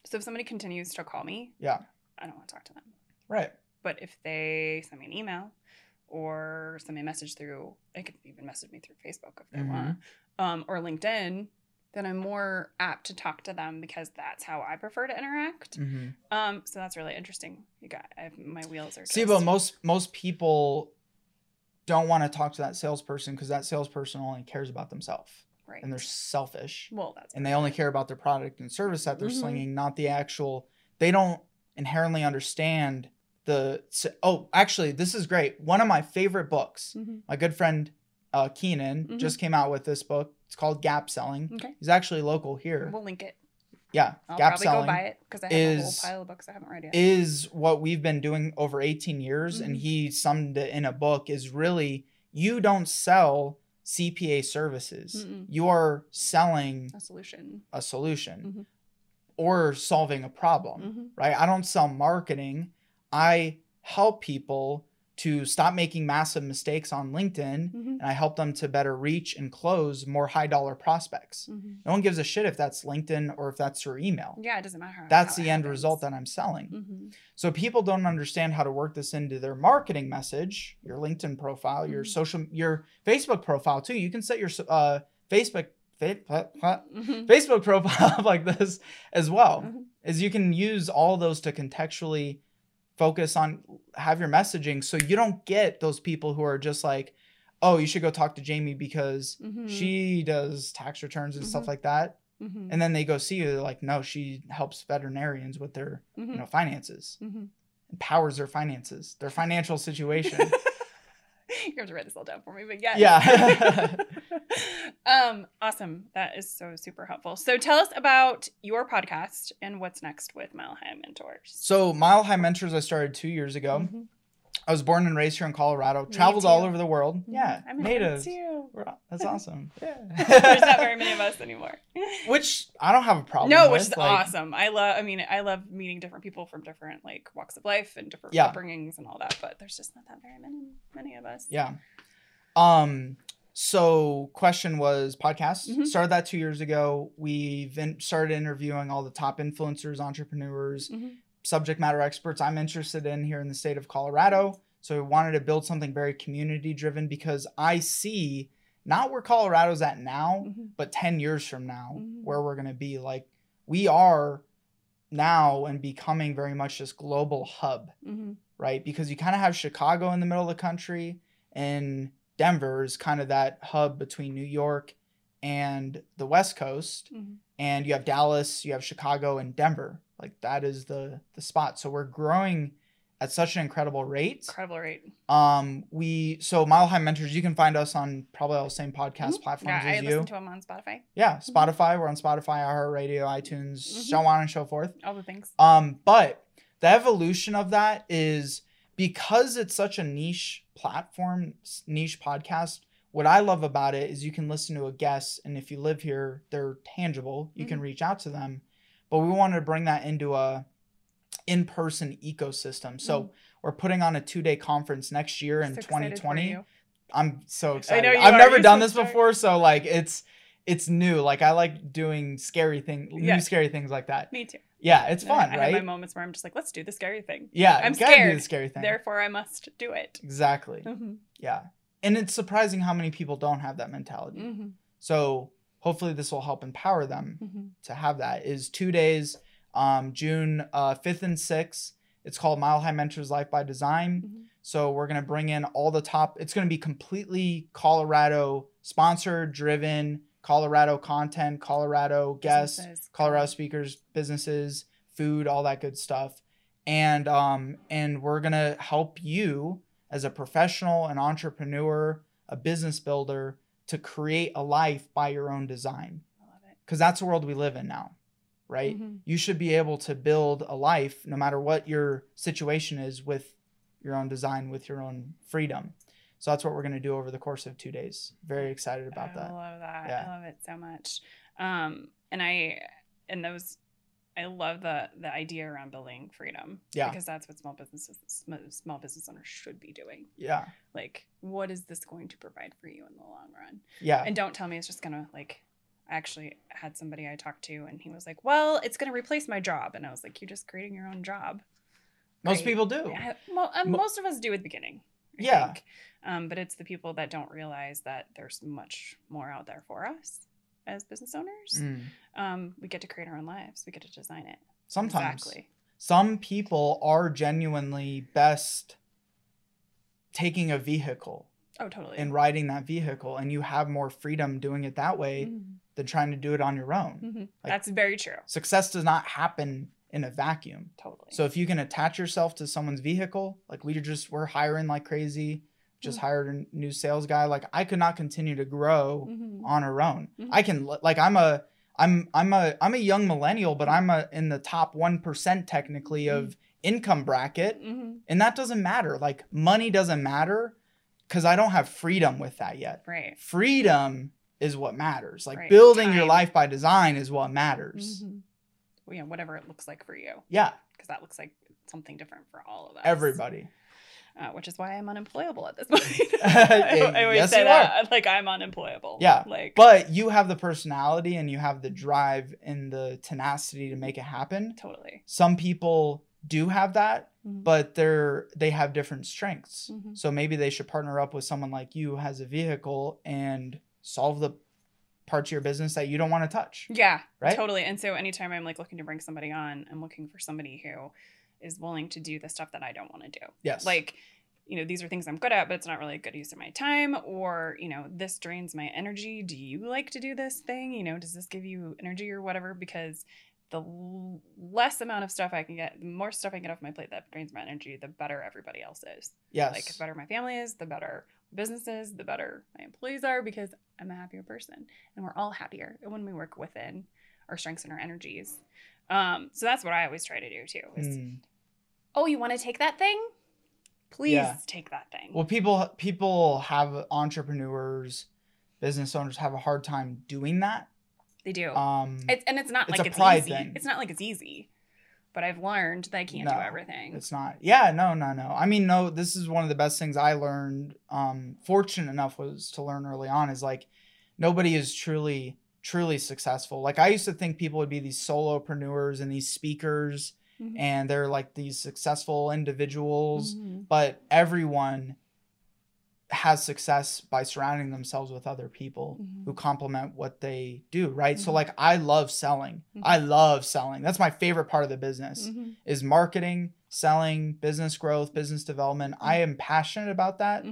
So if somebody continues to call me, Yeah. I don't want to talk to them. Right. But if they send me an email or send me a message through, they could even message me through Facebook if they Mhm. want, um, or LinkedIn, then I'm more apt to talk to them because that's how I prefer to interact. hmm Um, so that's really interesting. You got I, my wheels are. See, but most most people don't want to talk to that salesperson because that salesperson only cares about themselves right. and they're selfish well, that's and they only care about their product and service that they're Mhm. slinging, not the actual. They don't inherently understand the. Oh, actually, this is great. One of my favorite books. Mhm. My good friend uh, Keenan Mhm. just came out with this book. It's called Gap Selling. Okay. He's actually local here. We'll link it. yeah, I'll Gap probably Selling go buy it because I have a whole is- pile of books I haven't read yet. is what we've been doing over 18 years and Mhm. he summed it in a book is really you don't sell CPA services. Mm-mm. You are selling a solution. a solution Mhm. or solving a problem, Mhm. right? I don't sell marketing. I help people to stop making massive mistakes on LinkedIn Mhm. and I help them to better reach and close more high dollar prospects. Mhm. No one gives a shit if that's LinkedIn or if that's your email. Yeah, it doesn't matter. That's the end happens. result that I'm selling. Mhm. So people don't understand how to work this into their marketing message, your LinkedIn profile, your Mhm. social, your Facebook profile too. You can set your uh, Facebook fa- fa- fa- Mhm. Facebook profile like this as well. Mhm. Is you can use all those to contextually focus on have your messaging so you don't get those people who are just like, oh, you should go talk to Jamie because Mhm. she does tax returns and stuff Mhm. like that. Mhm. And then they go see you, they're like, no, she helps veterinarians with their you Mhm. know finances Mhm. empowers their finances, their financial situation. you have to write this all down for me, but yeah. Yeah. um, awesome. That is so super helpful. So tell us about your podcast and what's next with Mile High Mentors. so, Mile High Mentors, I started two years ago. Mhm. I was born and raised here in Colorado, Me traveled all over the world. Yeah, I'm in natives. too. We're- That's awesome. Yeah. There's not very many of us anymore. Which I don't have a problem no, with. which is like, awesome. I love. I mean, I love meeting different people from different like walks of life and different Yeah. upbringings and all that. But there's just not that very many many of us. Yeah. Um. So, question was podcast. Mhm. Started that two years ago. We've in, started interviewing all the top influencers, entrepreneurs, Mhm. Subject matter experts I'm interested in here in the state of Colorado. So we wanted to build something very community driven because I see not where Colorado's at now, Mhm. but 10 years from now, Mhm. where we're going to be. Like we are now and becoming very much this global hub, Mhm. right? Because you kind of have Chicago in the middle of the country and Denver is kind of that hub between New York and the West Coast Mhm. and you have Dallas, you have Chicago and Denver. Like that is the the spot. So we're growing at such an incredible rate. Incredible rate. Um we so Mile High Mentors, you can find us on probably all the same podcast Mhm. platforms Yeah, I as you. listen to them on Spotify. yeah, Spotify, we're on Spotify, iHeartRadio, iTunes, Mhm. so on and so forth. All the things. Um, but the evolution of that is because it's such a niche platform, niche podcast. What I love about it is you can listen to a guest, and if you live here, they're tangible. You can Mhm. reach out to them. But we wanted to bring that into a in-person ecosystem. So Mhm. we're putting on a two-day conference next year in So 2020. I'm so excited. you I've are. never You're done so this before, so like it's it's new. Like I like doing scary things, Yeah. new scary things like that. Me too. Yeah, it's I- fun, I, have my moments where I'm just like, let's do the scary thing. Yeah, I'm you gotta do scared. the scary thing. Therefore, I must do it. exactly. hmm Yeah, and it's surprising how many people don't have that mentality. hmm So hopefully this will help empower them hmm to have that. Is two days, um, June uh, fifth and sixth. It's called Mile High Mentors Life by Design. Mhm. So we're gonna bring in all the top. It's gonna be completely Colorado sponsored, driven, Colorado content, Colorado guests, Businesses. Colorado speakers, businesses, food, all that good stuff. and um and we're gonna help you as a professional, an entrepreneur, a business builder to create a life by your own design I love it. because that's the world we live in now, right? Mhm. You should be able to build a life no matter what your situation is with your own design, with your own freedom. So that's what we're going to do over the course of two days. Very excited about I that. I love that. Yeah. I love it so much. Um, and I and those I love the the idea around building freedom. Yeah. Because that's what small businesses small business owners should be doing. Yeah. Like, what is this going to provide for you in the long run? Yeah. And don't tell me it's just gonna like I actually had somebody I talked to and he was like, Well, it's gonna replace my job. And I was like, You're just creating your own job. Most Right. people do. Yeah, uh, Mo- most of us do at the beginning. I Yeah. Um, but it's the people that don't realize that there's much more out there for us as business owners. Mm. Um, we get to create our own lives. We get to design it. Sometimes. Exactly. Some people are genuinely best taking a vehicle Oh, totally. and riding that vehicle, and you have more freedom doing it that way Mhm. than trying to do it on your own. Mhm. That's very true. Success does not happen in a vacuum. Totally. So if you can attach yourself to someone's vehicle, like we just we're hiring like crazy, just Mhm. hired a new sales guy. Like I could not continue to grow Mhm. on our own. Mhm. I can like I'm a I'm I'm a I'm a young millennial, but I'm a in the top one percent technically of income bracket, Mhm. and that doesn't matter. Like money doesn't matter because I don't have freedom with that yet. Right. Freedom is what matters. Like Right. building your life by design is what matters. Mhm. Well, yeah, whatever it looks like for you, Yeah, because that looks like something different for all of us. everybody. Uh, which is why I'm unemployable at this point. Yeah, I always yes, say that. Like I'm unemployable. Yeah, Like, But you have the personality and you have the drive and the tenacity to make it happen. totally. Some people do have that, Mhm. but they're they have different strengths. Mhm. So maybe they should partner up with someone like you who has a vehicle and solve the parts of your business that you don't want to touch. Yeah, Right? totally. And so anytime I'm like looking to bring somebody on, I'm looking for somebody who is willing to do the stuff that I don't want to do. Yes. Like, you know, these are things I'm good at, but it's not really a good use of my time, or, you know, this drains my energy. Do you like to do this thing? You know, does this give you energy or whatever? Because the l- less amount of stuff I can get, the more stuff I can get off my plate that drains my energy, the better everybody else is. yes. Like, the better my family is, the better businesses, the better my employees are, because I'm a happier person. And we're all happier when we work within our strengths and our energies. Um, so that's what I always try to do too. Is, Mm. oh, you want to take that thing? Please Yeah. take that thing. Well, people people have entrepreneurs, business owners have a hard time doing that. they do. Um it's, and it's not it's like it's easy. thing. It's not like it's easy. But I've learned that I can't do everything. It's not. Yeah, no, no, no. I mean, no, this is one of the best things I learned. Um, fortunate enough was to learn early on is like nobody is truly, truly successful. Like I used to think people would be these solopreneurs and these speakers Mhm. and they're like these successful individuals, Mhm. but everyone has success by surrounding themselves with other people Mhm. who complement what they do, right? So Mhm. like I love selling. Mhm. I love selling. That's my favorite part of the business Mhm. is marketing, selling, business growth, business development. I am passionate about that.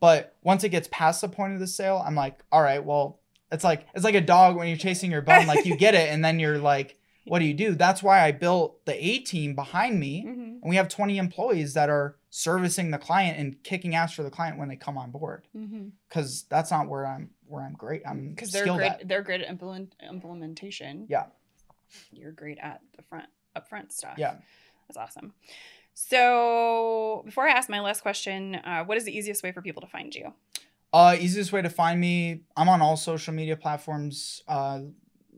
But once it gets past the point of the sale, I'm like, all right, well, it's like it's like a dog when you're chasing your bone, like you get it, and then you're like, what do you do? That's why I built the A team behind me. Mhm. And we have 20 employees that are servicing the client and kicking ass for the client when they come on board. Mhm. Cause that's not where I'm where I'm great. I'm because they're great. at. They're great at implement, implementation. Yeah. you're great at the front upfront stuff. Yeah. that's awesome. So before I ask my last question, uh, what is the easiest way for people to find you? Uh, easiest way to find me, I'm on all social media platforms. Uh,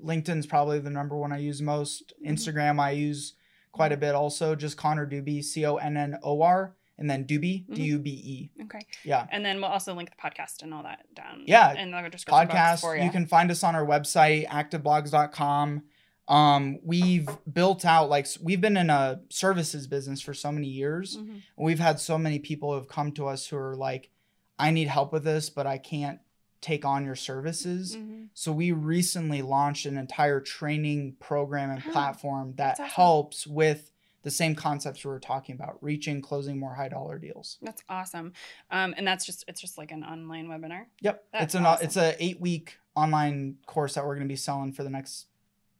LinkedIn's probably the number one I use most. Mhm. Instagram I use quite a bit also. Just Connor Dube, C O N N O R, and then Dube, Mhm. D U B E. Okay, Yeah. and then we'll also link the podcast and all that down. Yeah, in the description Podcast. for You can find us on our website, activeblogs.com. Um, we've built out like we've been in a services business for so many years. Mhm. We've had so many people who have come to us who are like, I need help with this, but I can't take on your services. Mhm. So we recently launched an entire training program and platform that awesome. helps with the same concepts we were talking about, reaching, closing more high dollar deals. That's awesome, um, and that's just it's just like an online webinar. Yep. That's it's an awesome. it's a eight week online course that we're gonna be selling for the next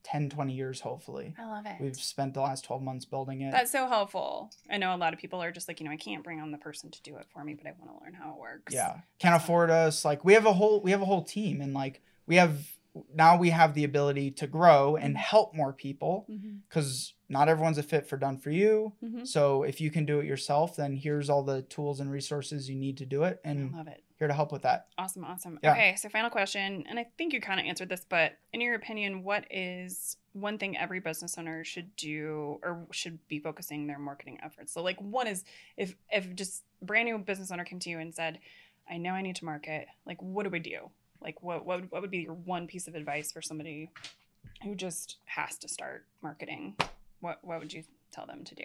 10, 20 years, hopefully. I love it. We've spent the last 12 months building it. That's so helpful. I know a lot of people are just like, you know, I can't bring on the person to do it for me, but I want to learn how it works. yeah. Can't afford us. Like we have a whole we have a whole team and like we have now we have the ability to grow and help more people Mm-hmm. because not everyone's a fit for done for you. Mm-hmm. So if you can do it yourself, then here's all the tools and resources you need to do it and I love it. Here to help with that. Awesome, awesome. Yeah. Okay, so final question, and I think you kind of answered this, but in your opinion, what is one thing every business owner should do or should be focusing their marketing efforts? So, like, one is if if just brand new business owner came to you and said, "I know I need to market," like, what do we do? Like, what what would, what would be your one piece of advice for somebody who just has to start marketing? What what would you tell them to do?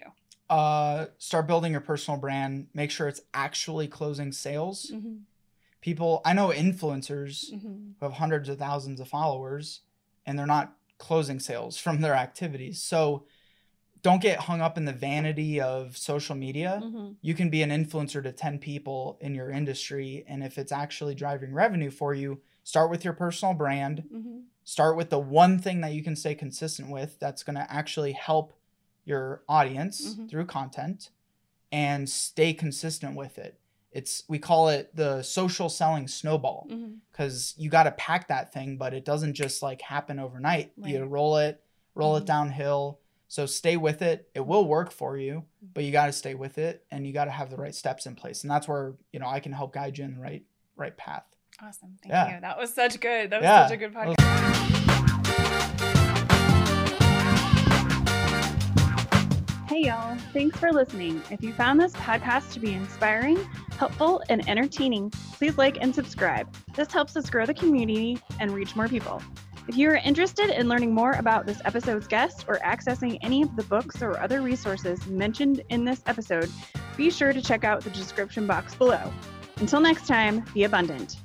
Uh start building your personal brand, make sure it's actually closing sales. Mm-hmm. People I know influencers Mm-hmm. who have hundreds of thousands of followers and they're not closing sales from their activities. So don't get hung up in the vanity of social media. Mm-hmm. You can be an influencer to 10 people in your industry. And if it's actually driving revenue for you, start with your personal brand. Mm-hmm. Start with the one thing that you can stay consistent with that's going to actually help your audience Mhm. through content and stay consistent with it. It's we call it the social selling snowball Mm-hmm. because you got to pack that thing, but it doesn't just like happen overnight. You roll it, roll Mhm. it downhill. So stay with it. It will work for you, but you got to stay with it and you got to have the right steps in place. And that's where, you know, I can help guide you in the right right path. Awesome. Thank Yeah. you. That was such good. That was Yeah. such a good podcast. Hey, y'all. Thanks for listening. If you found this podcast to be inspiring, helpful, and entertaining, please like and subscribe. This helps us grow the community and reach more people. If you are interested in learning more about this episode's guest or accessing any of the books or other resources mentioned in this episode, be sure to check out the description box below. Until next time, be abundant.